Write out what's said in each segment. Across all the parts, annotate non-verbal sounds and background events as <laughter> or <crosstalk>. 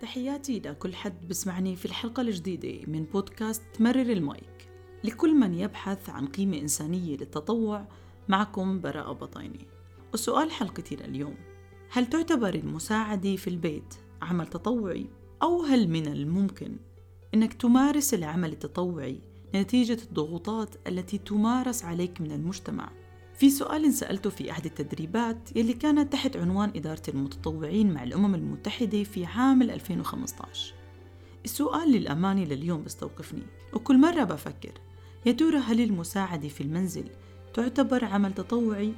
تحياتي لكل حد بسمعني في الحلقة الجديدة من بودكاست مرر المايك. لكل من يبحث عن قيمة إنسانية للتطوع معكم براءة بطيني. وسؤال حلقتي لليوم هل تعتبر المساعدة في البيت عمل تطوعي؟ أو هل من الممكن أنك تمارس العمل التطوعي نتيجة الضغوطات التي تمارس عليك من المجتمع؟ في سؤال سألته في أحد التدريبات يلي كانت تحت عنوان إدارة المتطوعين مع الأمم المتحدة في عام 2015 السؤال للأمانة لليوم بستوقفني وكل مرة بفكر يا ترى هل المساعدة في المنزل تعتبر عمل تطوعي؟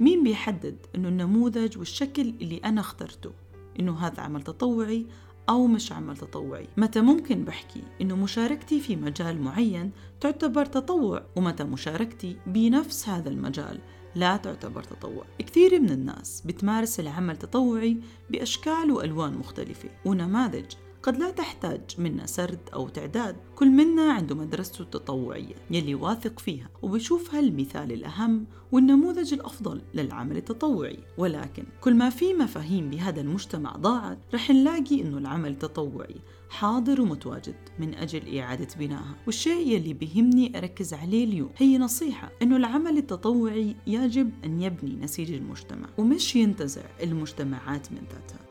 مين بيحدد إنه النموذج والشكل اللي أنا اخترته إنه هذا عمل تطوعي أو مش عمل تطوعي. متى ممكن بحكي إنه مشاركتي في مجال معين تعتبر تطوع ومتى مشاركتي بنفس هذا المجال لا تعتبر تطوع. كثير من الناس بتمارس العمل التطوعي بأشكال وألوان مختلفة ونماذج قد لا تحتاج منا سرد أو تعداد. كل منا عنده مدرسته التطوعية يلي واثق فيها وبشوفها المثال الأهم والنموذج الأفضل للعمل التطوعي. ولكن كل ما في مفاهيم بهذا المجتمع ضاعت رح نلاقي أنه العمل التطوعي حاضر ومتواجد من أجل إعادة بنائها. والشيء يلي بيهمني أركز عليه اليوم هي نصيحة أنه العمل التطوعي يجب أن يبني نسيج المجتمع ومش ينتزع المجتمعات من ذاتها.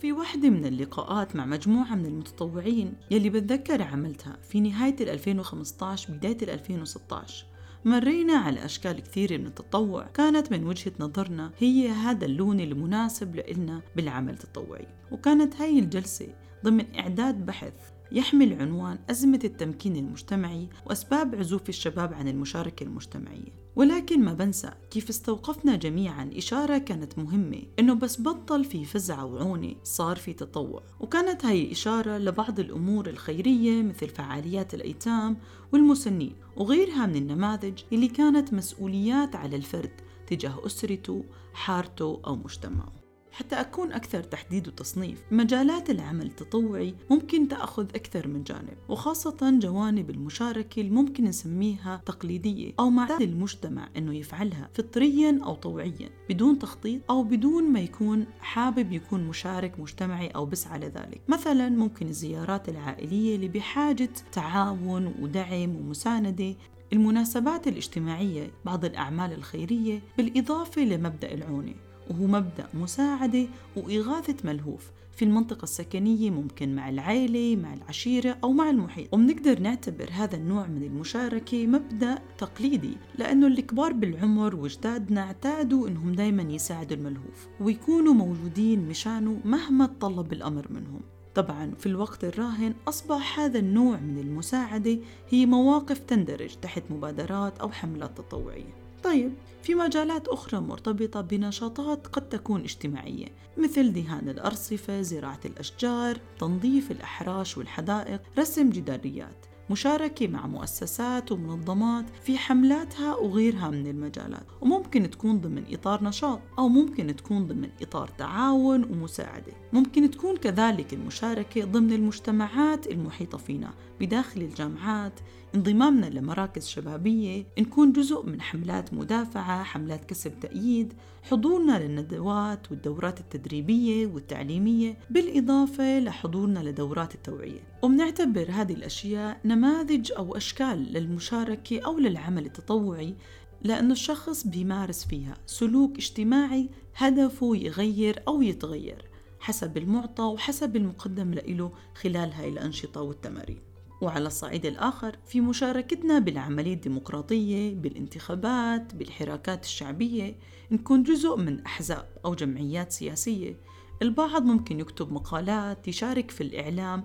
وفي واحدة من اللقاءات مع مجموعة من المتطوعين يلي بتذكر عملتها في نهاية 2015 بداية 2016 مرينا على أشكال كثيرة من التطوع كانت من وجهة نظرنا هي هذا اللون المناسب لنا بالعمل التطوعي. وكانت هاي الجلسة ضمن إعداد بحث يحمل عنوان أزمة التمكين المجتمعي وأسباب عزوف الشباب عن المشاركة المجتمعية. ولكن ما بنسى كيف استوقفنا جميعا إشارة كانت مهمة إنه بس بطل في فزعة وعونة صار في تطوع. وكانت هاي إشارة لبعض الأمور الخيرية مثل فعاليات الأيتام والمسنين وغيرها من النماذج اللي كانت مسؤوليات على الفرد تجاه أسرته حارته أو مجتمعه. حتى أكون أكثر تحديد وتصنيف. مجالات العمل التطوعي ممكن تأخذ أكثر من جانب وخاصة جوانب المشاركة اللي ممكن نسميها تقليدية أو معتاد المجتمع أنه يفعلها فطريا أو طوعيا بدون تخطيط أو بدون ما يكون حابب يكون مشارك مجتمعي أو بسعى لذلك مثلا ممكن الزيارات العائلية اللي بحاجة تعاون ودعم ومساندة المناسبات الاجتماعية بعض الأعمال الخيرية بالإضافة لمبدأ العونة. وهو مبدأ مساعدة وإغاثة ملهوف في المنطقة السكنية ممكن مع العائلة مع العشيرة أو مع المحيط. وبنقدر نعتبر هذا النوع من المشاركة مبدأ تقليدي لأنه الكبار بالعمر وجدادنا اعتادوا أنهم دايما يساعدوا الملهوف ويكونوا موجودين مشانه مهما تطلب الأمر منهم. طبعا في الوقت الراهن أصبح هذا النوع من المساعدة هي مواقف تندرج تحت مبادرات أو حملات تطوعية. طيب في مجالات أخرى مرتبطة بنشاطات قد تكون اجتماعية مثل دهان الأرصفة، زراعة الأشجار، تنظيف الأحراش والحدائق، رسم جداريات مشاركة مع مؤسسات ومنظمات في حملاتها وغيرها من المجالات وممكن تكون ضمن إطار نشاط أو ممكن تكون ضمن إطار تعاون ومساعدة. ممكن تكون كذلك المشاركة ضمن المجتمعات المحيطة فينا بداخل الجامعات انضمامنا لمراكز شبابية نكون جزء من حملات مدافعة حملات كسب تأييد حضورنا للندوات والدورات التدريبية والتعليمية بالإضافة لحضورنا لدورات التوعية. وبنعتبر هذه الأشياء نماذج أو أشكال للمشاركة أو للعمل التطوعي لأنه الشخص بيمارس فيها سلوك اجتماعي هدفه يغير أو يتغير حسب المعطى وحسب المقدم له خلال هاي الأنشطة والتمارين. وعلى الصعيد الآخر في مشاركتنا بالعملية الديمقراطية بالانتخابات بالحراكات الشعبية. نكون جزء من أحزاب أو جمعيات سياسية البعض ممكن يكتب مقالات يشارك في الإعلام.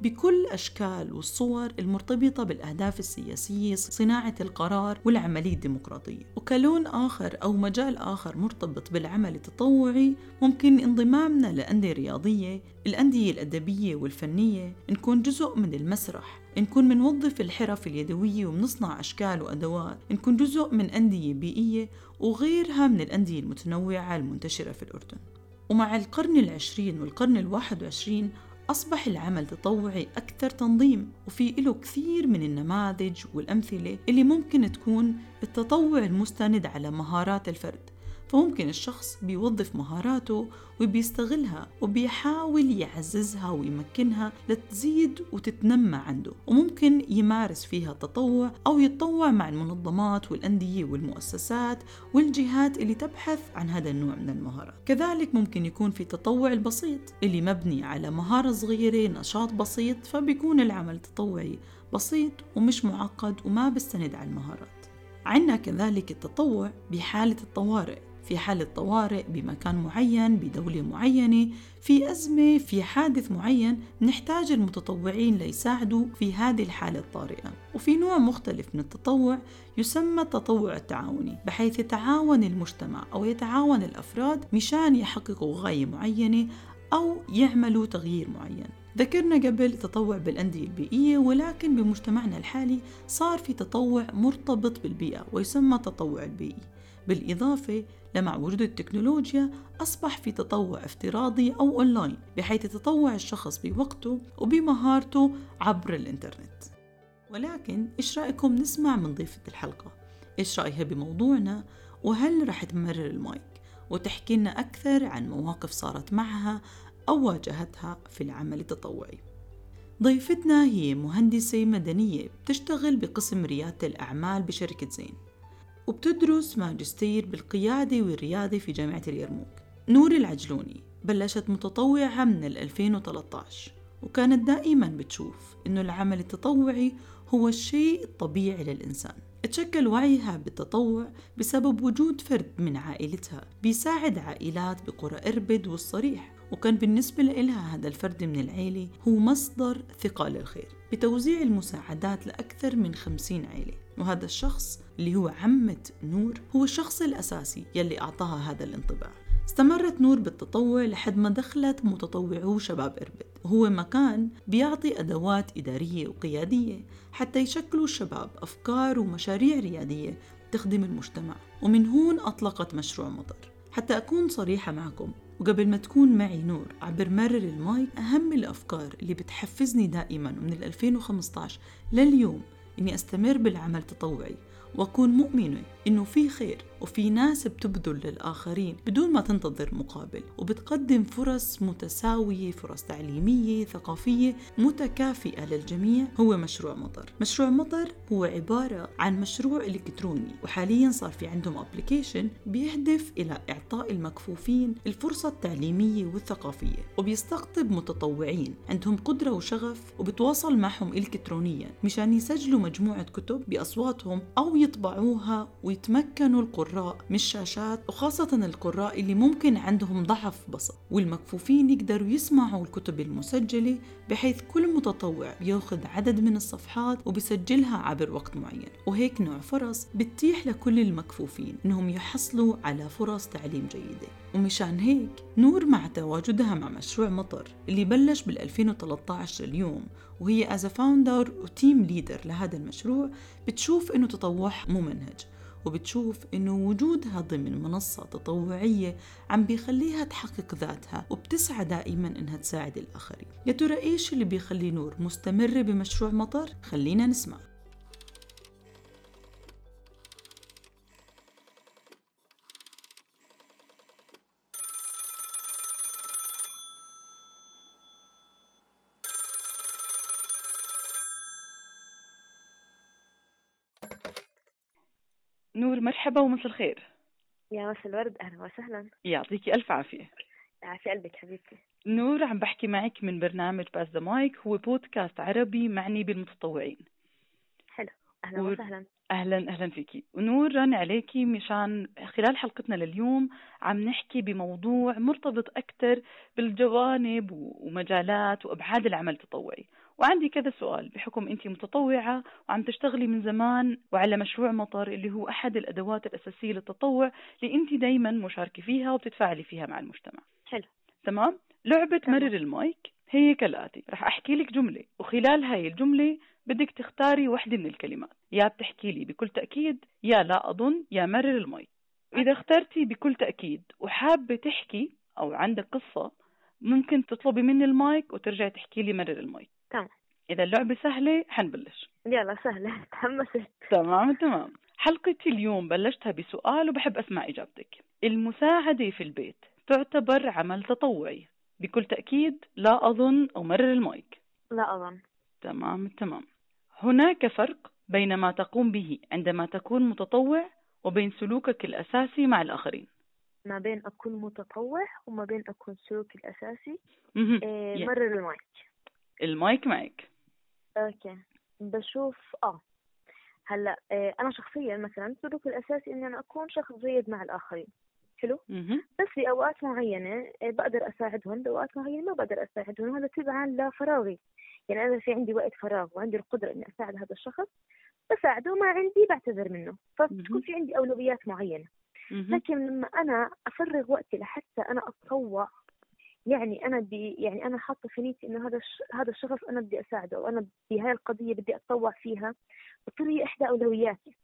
بكل أشكال والصور المرتبطة بالأهداف السياسية صناعة القرار والعملية الديمقراطية. وكلون آخر أو مجال آخر مرتبط بالعمل التطوعي ممكن انضمامنا لأندية رياضية الأندية الأدبية والفنية. نكون جزء من المسرح. نكون منوظف الحرف اليدوية ومنصنع أشكال وأدوات نكون جزء من أندية بيئية وغيرها من الأندية المتنوعة المنتشرة في الأردن. ومع القرن العشرين والقرن الواحد وعشرين أصبح العمل تطوعي أكثر تنظيم وفي له كثير من النماذج والأمثلة اللي ممكن تكون التطوع المستند على مهارات الفرد. فممكن الشخص بيوظف مهاراته وبيستغلها وبيحاول يعززها ويمكنها لتزيد وتتنمى عنده وممكن يمارس فيها التطوع أو يتطوع مع المنظمات والأندية والمؤسسات والجهات اللي تبحث عن هذا النوع من المهارات. كذلك ممكن يكون في تطوع البسيط اللي مبني على مهارة صغيرة نشاط بسيط فبيكون العمل التطوعي بسيط ومش معقد وما بيستند على المهارات. عندنا كذلك التطوع بحالة الطوارئ. في حالة طوارئ بمكان معين بدولة معينة في أزمة في حادث معين نحتاج المتطوعين ليساعدوا في هذه الحالة الطارئة. وفي نوع مختلف من التطوع يسمى التطوع التعاوني بحيث يتعاون المجتمع أو يتعاون الأفراد مشان يحققوا غاية معينة أو يعملوا تغيير معين. ذكرنا قبل التطوع بالأندية البيئية ولكن بمجتمعنا الحالي صار في تطوع مرتبط بالبيئة ويسمى التطوع البيئي بالإضافة لمع وجود التكنولوجيا أصبح في تطوع افتراضي أو أونلاين بحيث يتطوع الشخص بوقته وبمهارته عبر الإنترنت ولكن إيش رأيكم نسمع من ضيفة الحلقة؟ إيش رأيها بموضوعنا؟ وهل رح تمرر المايك وتحكي لنا أكثر عن مواقف صارت معها أو واجهتها في العمل التطوعي. ضيفتنا هي مهندسة مدنية بتشتغل بقسم ريادة الأعمال بشركة زين وبتدرس ماجستير بالقيادة والريادة في جامعة اليرموك. نور العجلوني بلشت متطوعة من 2013 وكانت دائما بتشوف إنه العمل التطوعي هو الشيء الطبيعي للإنسان. تشكل وعيها بالتطوع بسبب وجود فرد من عائلتها بيساعد عائلات بقرى إربد والصريح. وكان بالنسبة لها هذا الفرد من العيلة هو مصدر ثقة للخير بتوزيع المساعدات لأكثر من خمسين عيلة. وهذا الشخص اللي هو عمة نور هو الشخص الأساسي يلي أعطاها هذا الانطباع. استمرت نور بالتطوع لحد ما دخلت متطوعو شباب إربد. وهو مكان بيعطي أدوات إدارية وقيادية حتى يشكلوا الشباب أفكار ومشاريع ريادية تخدم المجتمع. ومن هون أطلقت مشروع مطر. حتى أكون صريحة معكم وقبل ما تكون معي نور عبر مرر المايك أهم الأفكار اللي بتحفزني دائما من 2015 لليوم إني أستمر بالعمل التطوعي وأكون مؤمنة إنه في خير. وفي ناس بتبذل للآخرين بدون ما تنتظر مقابل وبتقدم فرص متساوية فرص تعليمية ثقافية متكافئة للجميع. هو مشروع مطر. مشروع مطر هو عبارة عن مشروع إلكتروني وحاليا صار في عندهم أبليكيشن بيهدف إلى إعطاء المكفوفين الفرصة التعليمية والثقافية وبيستقطب متطوعين عندهم قدرة وشغف وبتواصل معهم إلكترونيا مشان يسجلوا مجموعة كتب بأصواتهم أو يطبعوها ويتمكنوا القراء من الشاشات وخاصة القراء اللي ممكن عندهم ضعف بصر والمكفوفين يقدروا يسمعوا الكتب المسجلة بحيث كل متطوع بياخذ عدد من الصفحات وبيسجلها عبر وقت معين. وهيك نوع فرص بتتيح لكل المكفوفين إنهم يحصلوا على فرص تعليم جيدة. ومشان هيك نور مع تواجدها مع مشروع مطر اللي بلش بال 2013 اليوم وهي as founder و team leader لهذا المشروع بتشوف إنه تطوعها ممنهج وبتشوف إنه وجودها ضمن منصة تطوعية عم بيخليها تحقق ذاتها وبتسعى دائما إنها تساعد الآخرين يا ترى إيش اللي بيخلي نور مستمرة بمشروع مطر؟ خلينا نسمع نور مرحبا ومساء الخير. يا مساء الورد أهلا وسهلا. يعطيكي ألف عافية. عافية قلبك حبيبتي. نور عم بحكي معك من برنامج Pass the Mic هو بودكاست عربي معني بالمتطوعين. حلو أهلا و... وسهلا. أهلا أهلا فيكي. ونور رن عليكي مشان خلال حلقتنا لليوم عم نحكي بموضوع مرتبط أكثر بالجوانب ومجالات وأبعاد العمل التطوعي. وعندي كذا سؤال بحكم انت متطوعة وعم تشتغلي من زمان وعلى مشروع مطر اللي هو أحد الأدوات الأساسية للتطوع اللي انت دائما مشاركة فيها وبتتفاعلي فيها مع المجتمع. حلو. تمام؟ لعبة تمام. مرر المايك هي كالاتي رح أحكي لك جملة وخلال هاي الجملة بدك تختاري وحدة من الكلمات. يا بتحكي لي بكل تأكيد يا لا أظن يا مرر المايك. إذا اخترتي بكل تأكيد وحابة تحكي أو عندك قصة ممكن تطلبي مني المايك وترجعي تحكي لي مرر المايك. تمام. إذا اللعبة سهلة حنبلش. يلا سهلة. <laughs> تحمست. تمام تمام. حلقتي اليوم بلشتها بسؤال وبحب أسمع إجابتك. المساعدة في البيت تعتبر عمل تطوعي. بكل تأكيد لا أظن أمرر المايك. لا أظن. تمام تمام. هناك فرق بين ما تقوم به عندما تكون متطوع وبين سلوكك الأساسي مع الآخرين. ما بين أكون متطوع وما بين أكون سلوكي الأساسي؟ إيه مرر المايك. المايك معك okay. بشوف آه. هلأ إيه أنا شخصيا مثلا سلوكي الأساسي إني أنا أكون شخص جيد مع الآخرين. حلو؟ بس في أوقات معينة إيه بقدر أساعدهم. بأوقات معينة ما بقدر أساعدهم. وهذا تبعا لفراغي. يعني أنا في عندي وقت فراغ وعندي القدرة إني أساعد هذا الشخص بساعده ما عندي بعتذر منه. فتكون في عندي أولويات معينة. لكن لما أنا أفرغ وقتي لحتى أنا أتطوع يعني أنا بدي يعني أنا حاطة في نيتي إنه هذا هذا الشخص أنا بدي أساعده وأنا بهاي القضية بدي أتطوع فيها بتصير هي إحدى أولوياتي.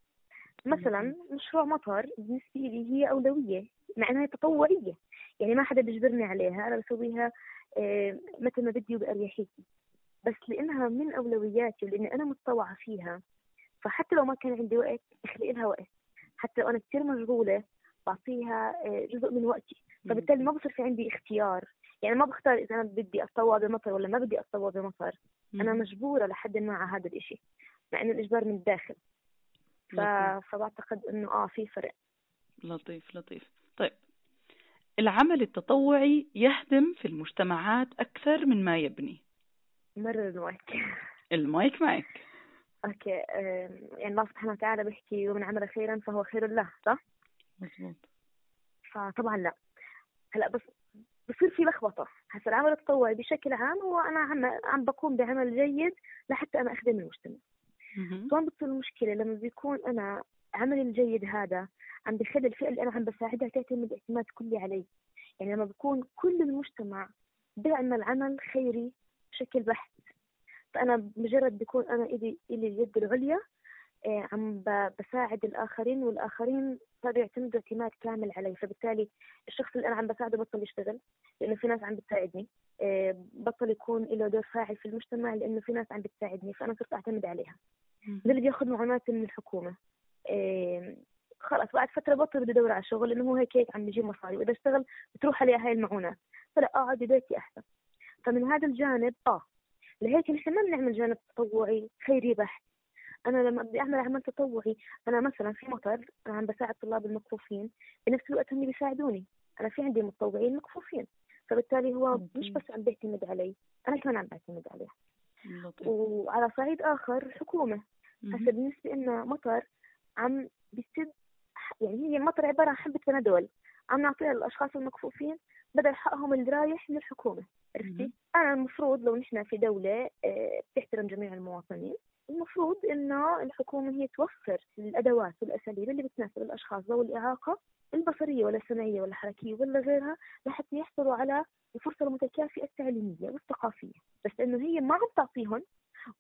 مثلا مشروع مطر بالنسبة لي هي أولوية مع إنها تطوعية يعني ما حدا بيجبرني عليها أنا بسويها آه، متى ما بدي وبأريحيتي. بس لأنها من أولوياتي ولأني أنا متطوعة فيها فحتى لو ما كان عندي وقت اخلق لها وقت. حتى لو أنا كثير مشغولة بعطيها آه، جزء من وقتي. فبالتالي ما بصير في عندي اختيار. يعني ما بختار إذا أنا بدي أتطوع بمطر ولا ما بدي أتطوع بمطر أنا مجبورة لحد ما على هذا الإشي مع إنه الإجبار من الداخل. ف... فبعتقد إنه آه في فرق. لطيف لطيف. طيب. العمل التطوعي يهدم في المجتمعات أكثر من ما يبني. مرر ال mic. ال mic معك. okay يعني الله سبحانه وتعالى بيحكي ومن عمل خيرا فهو خير له صح؟ مضبوط فطبعا لا. هلأ بس بصير في لخبطة. هسا العمل التطوعي بشكل عام هو أنا عم عم بقوم بعمل جيد لحتى أنا أخدم المجتمع. وين بتصير المشكلة؟ لما بيكون أنا عملي الجيد هذا عم بخلي الفئة اللي أنا عم بساعدها تعتمد اعتماد كلي علي. يعني لما بكون كل المجتمع بيعمل عمل خيري بشكل بحت فأنا مجرد بكون أنا إلي إلي اليد العليا آه، عم بساعد الآخرين والآخرين صاروا يعتمدوا اعتماد كامل علي فبالتالي الشخص اللي أنا عم بساعده بطل يشتغل لأنه في ناس عم بتساعدني. آه، بطل يكون له دور فاعل في المجتمع لأنه في ناس عم بتساعدني فأنا صرت أعتمد عليها. اللي بياخذ معونات من الحكومة. آه، خلاص بعد فترة بطل بده يدور على شغل لأنه هو هيك هيك عم بيجيب مصاري وإذا اشتغل بتروح عليه هاي المعونات. فلا أقعد ببيتي أحسن. فمن هذا الجانب آه لهيك نحن ما بنعمل جانب تطوعي خيري بحت. أنا لما بدي أعمل عمل تطوعي. أنا مثلا في مطر أنا عم بساعد طلاب المكفوفين بنفس الوقت هم بيساعدوني. أنا في عندي متطوعين مكفوفين فبالتالي هو مش بس عم بيعتمد علي أنا كمان عم بعتمد عليه. وعلى صعيد آخر الحكومة هسه بالنسبة لنا مطر عم بيسد يعني هي المطر عبارة عن حبة بنادول. عم نعطيها للأشخاص المكفوفين بدل حقهم اللي رايح للحكومه عرفتي؟ أنا المفروض لو نحن في دولة آه، بتحترم جميع المواطنين المفروض إنه الحكومة هي توفر الأدوات والأساليب اللي بتناسب الأشخاص ذوي الإعاقة البصرية ولا السمعية ولا الحركية ولا غيرها لحتى يحصلوا على الفرصة المتكافئة التعليمية والثقافية. بس إنه هي ما عم تعطيهم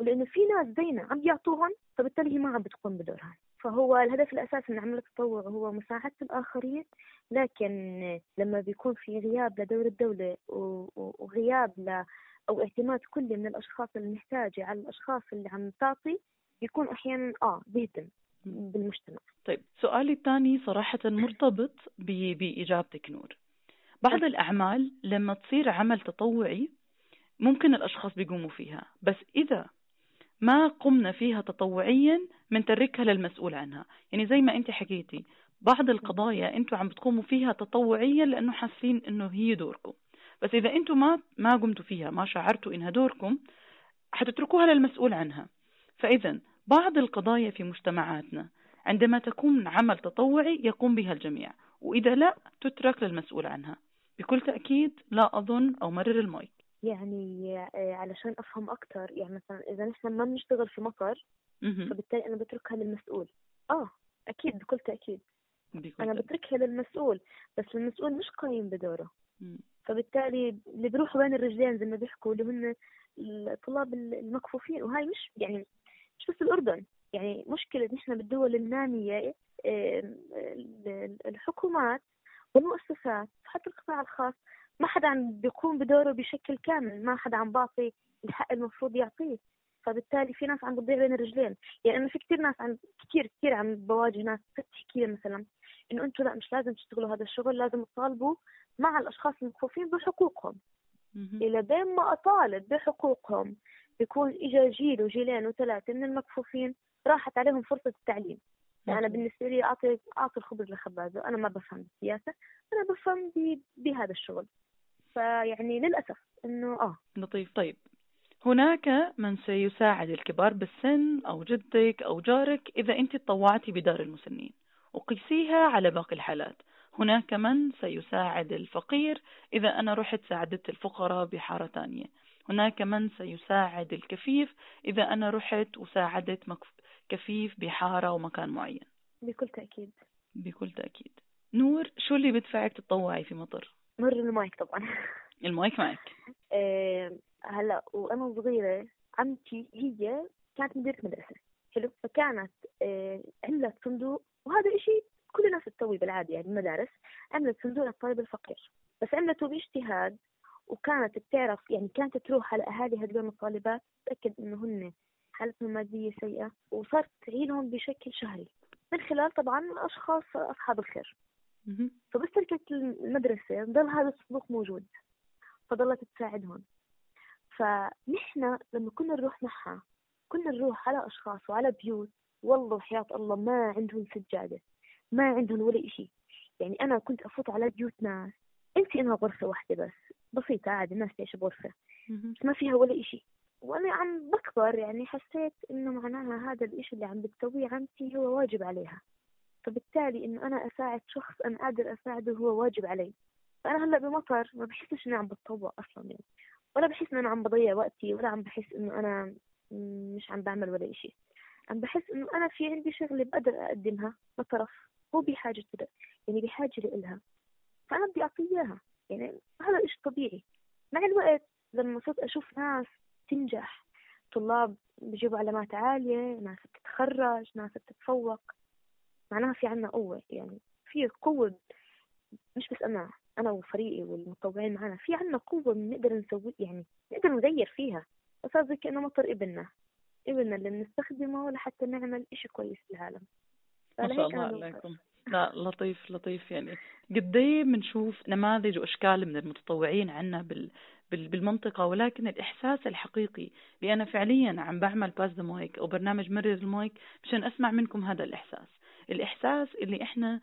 ولأنه في ناس زينا عم يعطوهم فبالتالي هي ما عم بتقوم بدورها. فهو الهدف الأساسي من عمل التطوع هو مساعدة الآخرين. لكن لما بيكون في غياب لدور الدولة وغياب أو اعتماد كلي من الأشخاص المحتاجة على الأشخاص اللي عم تعطي بيكون أحيانا آه بيهدم بالمجتمع. طيب سؤالي الثاني صراحة مرتبط بإجابتك نور. بعض الأعمال لما تصير عمل تطوعي ممكن الأشخاص بيقوموا فيها بس إذا ما قمنا فيها تطوعيا بنتركها للمسؤول عنها. يعني زي ما أنت حكيتي بعض القضايا أنتم عم بتقوموا فيها تطوعيا لأنه حاسين إنه هي دوركم. بس إذا أنتم ما ما قمتوا فيها ما شعرتوا إنها دوركم حتتركوها للمسؤول عنها. فإذا بعض القضايا في مجتمعاتنا عندما تكون عمل تطوعي يقوم بها الجميع وإذا لا تترك للمسؤول عنها. بكل تأكيد لا أظن أو مرر المايك. يعني آه، علشان أفهم أكثر يعني مثلا إذا نحن ما بنشتغل في مطر فبالتالي أنا بتركها للمسؤول. آه أكيد بكل تأكيد. أنا بتركها للمسؤول بس المسؤول مش قايم بدوره. فبالتالي اللي بيروحوا بين الرجلين زي ما بيحكوا اللي هم الطلاب المكفوفين وهاي مش يعني مش بس الأردن يعني مشكلة نحن بالدول الناميه الحكومات والمؤسسات حتى القطاع الخاص ما حدا عم بيقوم بدوره بشكل كامل ما حدا عم بعطي الحق المفروض يعطيه. فبالتالي في ناس عم بتضيع بين الرجلين. يعني أنا في كثير ناس عم كثير كثير عم بواجه ناس تحكي لي مثلا إنه أنتم لا مش لازم تشتغلوا هذا الشغل لازم تطالبوا مع الأشخاص المكفوفين بحقوقهم. إلى بين ما أطالب بحقوقهم بيكون إجا جيل وجيلين وثلاثة من المكفوفين راحت عليهم فرصة التعليم. يعني أنا بالنسبة لي أعطي أعطي الخبز لخبازة. أنا ما بفهم بالسياسة أنا بفهم بهذا الشغل. فيعني للأسف إنه آه. لطيف. طيب هناك من سيساعد الكبار بالسن أو جدك أو جارك إذا أنت تطوعتي بدار المسنين. وقيسيها على باقي الحالات. هناك من سيساعد الفقير إذا أنا رحت ساعدت الفقراء بحارة ثانية هناك من سيساعد الكفيف إذا أنا رحت وساعدت كفيف بحارة ومكان معين. بكل تأكيد. بكل تأكيد. نور شو اللي بدفعك تتطوعي في مطر؟ مر المايك طبعا. المايك معك. <laughs> إيه هلا وأنا صغيرة عمتي هي كانت مديرة مدرسة حلو؟ فكانت إيه عملت صندوق وهذا إشي كل الناس تسوي بالعادة يعني المدارس عملت صندوق للطالب الفقير. بس عملته باجتهاد وكانت بتعرف يعني كانت تروح على أهالي هدول الطالبات تأكد إنه هن حالتهم المادية سيئة وصارت تعينهم بشكل شهري من خلال طبعا أشخاص أصحاب الخير. فبس تركت المدرسة ضل هذا الصندوق موجود فضلت تساعدهم. فنحن لما كنا نروح معها كنا نروح على أشخاص وعلى بيوت والله وحياة الله ما عندهم سجادة ما عندهم ولا إشي. يعني أنا كنت أفوت على بيوت ناس أنت إنها غرفة واحدة بس بسيطة عادي الناس تعيش بغرفة بس ما فيها ولا إشي. وأنا عم بكبر يعني حسيت إنه معناها هذا الإشي اللي عم بتسويه عمتي هو واجب عليها. فبالتالي إنه أنا أساعد شخص أنا قادر أساعده هو واجب علي. فأنا هلأ بمطر ما بحسش إني عم بتطوع أصلا يعني. ولا بحس إنه أنا عم بضيع وقتي ولا عم بحس إنه أنا مش عم بعمل ولا إشي. عم بحس إنه أنا في عندي شغلة بقدر أقدمها بطرف هو بحاجة كده يعني بحاجة لإلها. فأنا بدي أعطيه إياها. يعني هذا إشي طبيعي. مع الوقت لما صرت أشوف ناس تنجح طلاب بيجيبوا علامات عالية ناس بتتخرج ناس بتتفوق معناها في عنا قوة. يعني في قوة مش بس أنا. أنا وفريقي والمتطوعين معنا في عنا قوة بنقدر نسوي يعني نقدر نغير فيها. زي كأنه مطر ابننا ابننا اللي بنستخدمه لحتى نعمل إشي كويس في العالم. ما شاء الله عليكم. لا لطيف لطيف يعني. قد إيه بنشوف نماذج وأشكال من المتطوعين عنا بال بالمنطقة ولكن الإحساس الحقيقي اللي أنا فعليا عم بعمل Pass the Mic أو برنامج مرر المايك مشان أسمع منكم هذا الإحساس. الإحساس اللي إحنا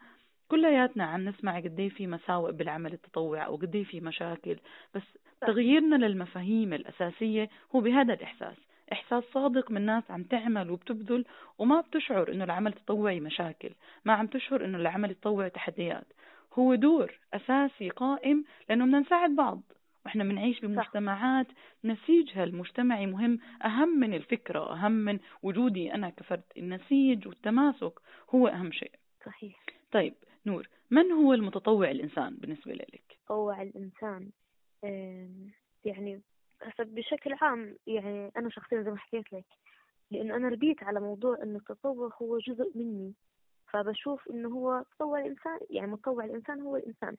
كلياتنا عم نسمع قد في مساوئ بالعمل التطوعي أو قد في مشاكل بس تغييرنا للمفاهيم الأساسية هو بهذا الإحساس إحساس صادق من ناس عم تعمل وبتبذل وما بتشعر إنه العمل التطوعي مشاكل ما عم تشعر إنه العمل التطوعي تحديات هو دور أساسي قائم لأنه بدنا نساعد بعض وإحنا بنعيش بمجتمعات نسيجها المجتمعي مهم أهم من الفكرة أهم من وجودي أنا كفرد النسيج والتماسك هو أهم شيء. صحيح. طيب نور من هو المتطوع الإنسان بالنسبة لك؟ متطوع الإنسان يعني بشكل عام يعني أنا شخصيا زي ما حكيت لك لأنه أنا ربيت على موضوع إنه التطوع هو جزء مني فبشوف إنه هو تطوع الإنسان يعني متطوع الإنسان هو الإنسان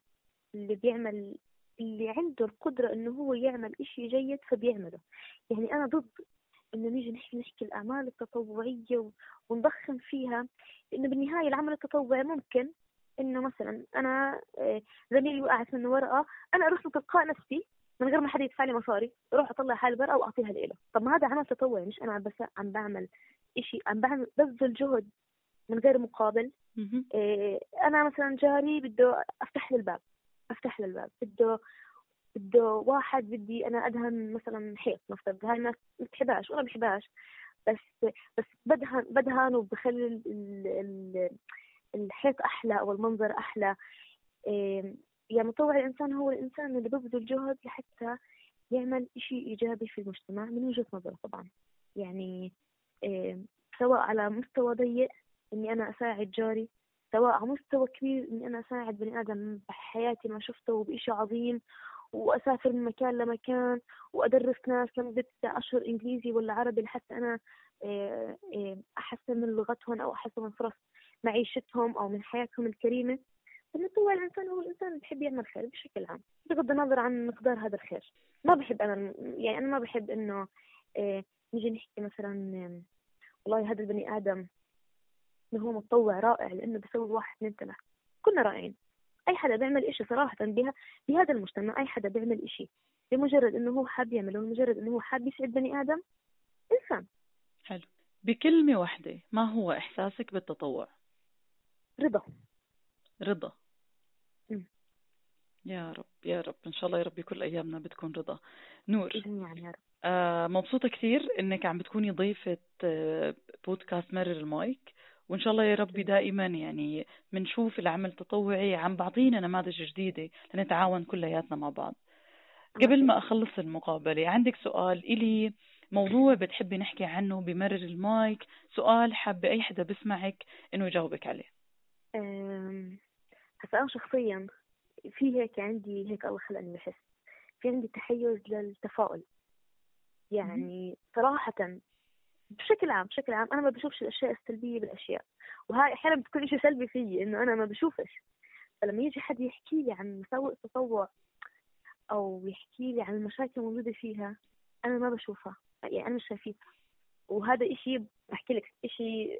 اللي بيعمل اللي عنده القدرة إنه هو يعمل إشي جيد فبيعمله يعني أنا ضد إنه نيجي نحكي نحكي الأعمال التطوعية ونضخم فيها لأنه بالنهاية العمل التطوعي ممكن إنه مثلا أنا آه، زميلي وقعت منه ورقة أنا أروح من تلقاء نفسي من غير ما حد يدفع لي مصاري أروح أطلع هاي الورقة وأعطيها له طب ما هذا عمل تطوعي مش أنا بس عم بعمل إشي عم بعمل بذل جهد من غير مقابل. إيه أنا مثلا جاري بده أفتح له الباب أفتح له الباب بده بده واحد بدي أنا ادهن مثلا حيط نفترض هاي الناس ما بتحبهاش وأنا بحبهاش. بس بس بدهن بدهن وبخلي الحيط أحلى أو المنظر أحلى. إيه يعني مطوع الإنسان هو الإنسان اللي ببذل جهد لحتى يعمل إشي إيجابي في المجتمع من وجهة نظره طبعا. يعني إيه سواء على مستوى ضيق إني أنا أساعد جاري سواء على مستوى كبير إني أنا أساعد بني آدم بحياتي ما شفته وبإشي عظيم وأسافر من مكان لمكان وأدرس ناس لمدة أشهر إنجليزي ولا عربي لحتى أنا إيه أحسن من لغتهم أو أحسن من فرص معيشتهم أو من حياتهم الكريمة. المتطوع الإنسان هو الإنسان بحب يعمل خير بشكل عام بغض النظر عن مقدار هذا الخير. ما بحب أنا يعني أنا ما بحب إنه إيه نيجي نحكي مثلا والله هذا البني آدم إنه هو متطوع رائع لأنه بيسوي واحد اثنين ثلاثة. كنا رائعين. أي حدا بيعمل إشي صراحة بها بهذا المجتمع أي حدا بيعمل إشي لمجرد إنه هو حاب يعمله لمجرد إنه هو حاب يسعد بني آدم إنسان. حلو. بكلمة واحدة ما هو إحساسك بالتطوع؟ رضا. رضا. يا رب يا رب. إن شاء الله يا رب كل أيامنا بتكون رضا. نور. جميعا يا رب. آه مبسوطة كثير إنك عم بتكوني ضيفة آه بودكاست مرر المايك. وإن شاء الله يا رب دائما يعني بنشوف العمل التطوعي عم بعطينا نماذج جديدة لنتعاون كلياتنا مع بعض. قبل ما أخلص المقابلة عندك سؤال إلي موضوع بتحبي نحكي عنه بمرر المايك. سؤال حابة أي حدا بسمعك إنه يجاوبك عليه. هسا أنا شخصيا. في هيك عندي هيك الله خلقني بحس. في عندي تحيز للتفاؤل. يعني صراحة بشكل عام بشكل عام أنا ما بشوفش الأشياء السلبية بالأشياء. وهاي أحيانا بتكون إشي سلبي فيي إنه أنا ما بشوفش. فلما يجي حد يحكي لي عن مساوئ التطوع أو يحكي لي عن المشاكل الموجودة فيها أنا ما بشوفها. يعني أنا مش شايفيتها. وهذا إشي بحكي لك إشي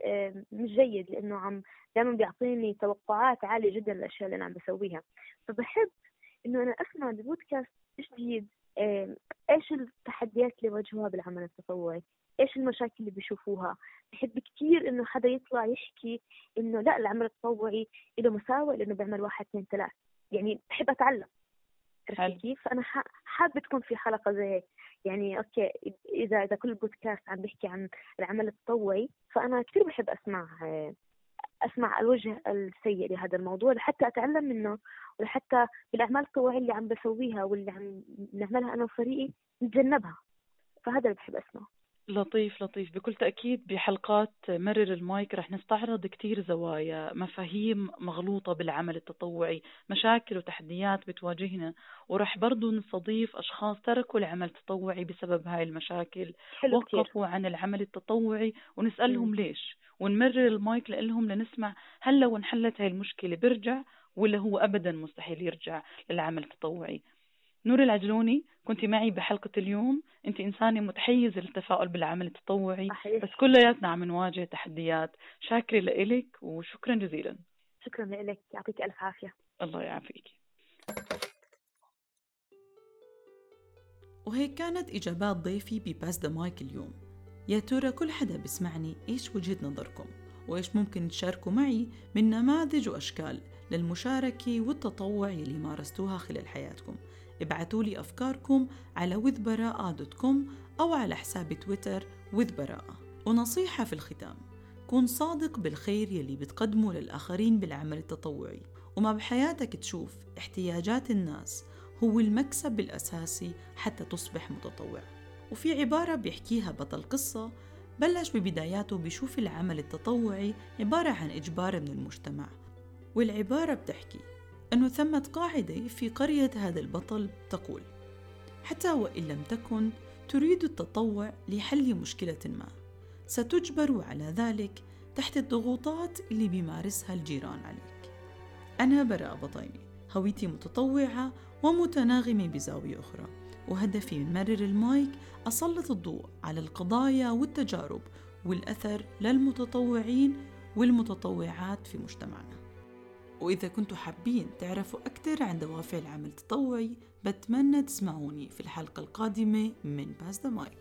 مش جيد لأنه عم دائما بيعطيني توقعات عالية جدا للأشياء اللي أنا عم بسويها. فبحب إنه أنا أسمع ببودكاست جديد؟ إيش التحديات اللي واجهوها بالعمل التطوعي؟ إيش المشاكل اللي بيشوفوها؟ بحب كثير إنه حدا يطلع يحكي إنه لا العمل التطوعي له مساوئ لأنه بيعمل واحد اثنين ثلاث. يعني بحب أتعلم. عرفتي كيف؟ فأنا حابة تكون في حلقة زي هيك. يعني أوكي إذا إذا كل بودكاست عم بيحكي عن العمل التطوعي فأنا كثير بحب أسمع أسمع الوجه السيء لهذا الموضوع لحتى أتعلم منه ولحتى بالأعمال التطوعية اللي عم بسويها واللي عم نعملها أنا وفريقي نتجنبها. فهذا اللي بحب أسمعه. لطيف لطيف. بكل تأكيد بحلقات مرر المايك رح نستعرض كتير زوايا مفاهيم مغلوطة بالعمل التطوعي مشاكل وتحديات بتواجهنا. ورح برضو نستضيف أشخاص تركوا العمل التطوعي بسبب هاي المشاكل وقفوا كتير. عن العمل التطوعي. ونسألهم م. ليش؟ ونمرر المايك لهم لنسمع هل لو انحلت هاي المشكلة برجع ولا هو أبدا مستحيل يرجع للعمل التطوعي؟ نور العجلوني كنت معي بحلقة اليوم. أنت إنسانة متحيزة للتفاؤل بالعمل التطوعي صحيح. بس كلياتنا عم نواجه تحديات. شاكرة لإلك وشكرا جزيلا. شكرا لك يعطيك ألف عافية. الله يعافيك. وهيك كانت إجابات ضيفي بباس ذا مايك اليوم. يا ترى كل حدا بسمعني إيش وجهة نظركم؟ وإيش ممكن تشاركوا معي من نماذج وأشكال للمشاركة والتطوع اللي مارستوها خلال حياتكم؟ ابعتوا لي أفكاركم على كوم أو على حساب تويتر وذبراءة ونصيحة في الختام كون صادق بالخير يلي بتقدمه للآخرين بالعمل التطوعي. وما بحياتك تشوف احتياجات الناس هو المكسب الأساسي حتى تصبح متطوع. وفي عبارة بيحكيها بطل قصة بلش ببداياته بيشوف العمل التطوعي عبارة عن إجبار من المجتمع. والعبارة بتحكي أنه ثمة قاعدة في قرية هذا البطل تقول حتى وإن لم تكن تريد التطوع لحل مشكلة ما ستجبر على ذلك تحت الضغوطات اللي بيمارسها الجيران عليك. أنا براء بطيني هويتي متطوعة ومتناغمة بزاوية أخرى وهدفي من مرر المايك أسلط الضوء على القضايا والتجارب والأثر للمتطوعين والمتطوعات في مجتمعنا. وإذا كنتوا حابين تعرفوا أكثر عن دوافع العمل التطوعي بتمنى تسمعوني في الحلقة القادمة من باس ذا مايك.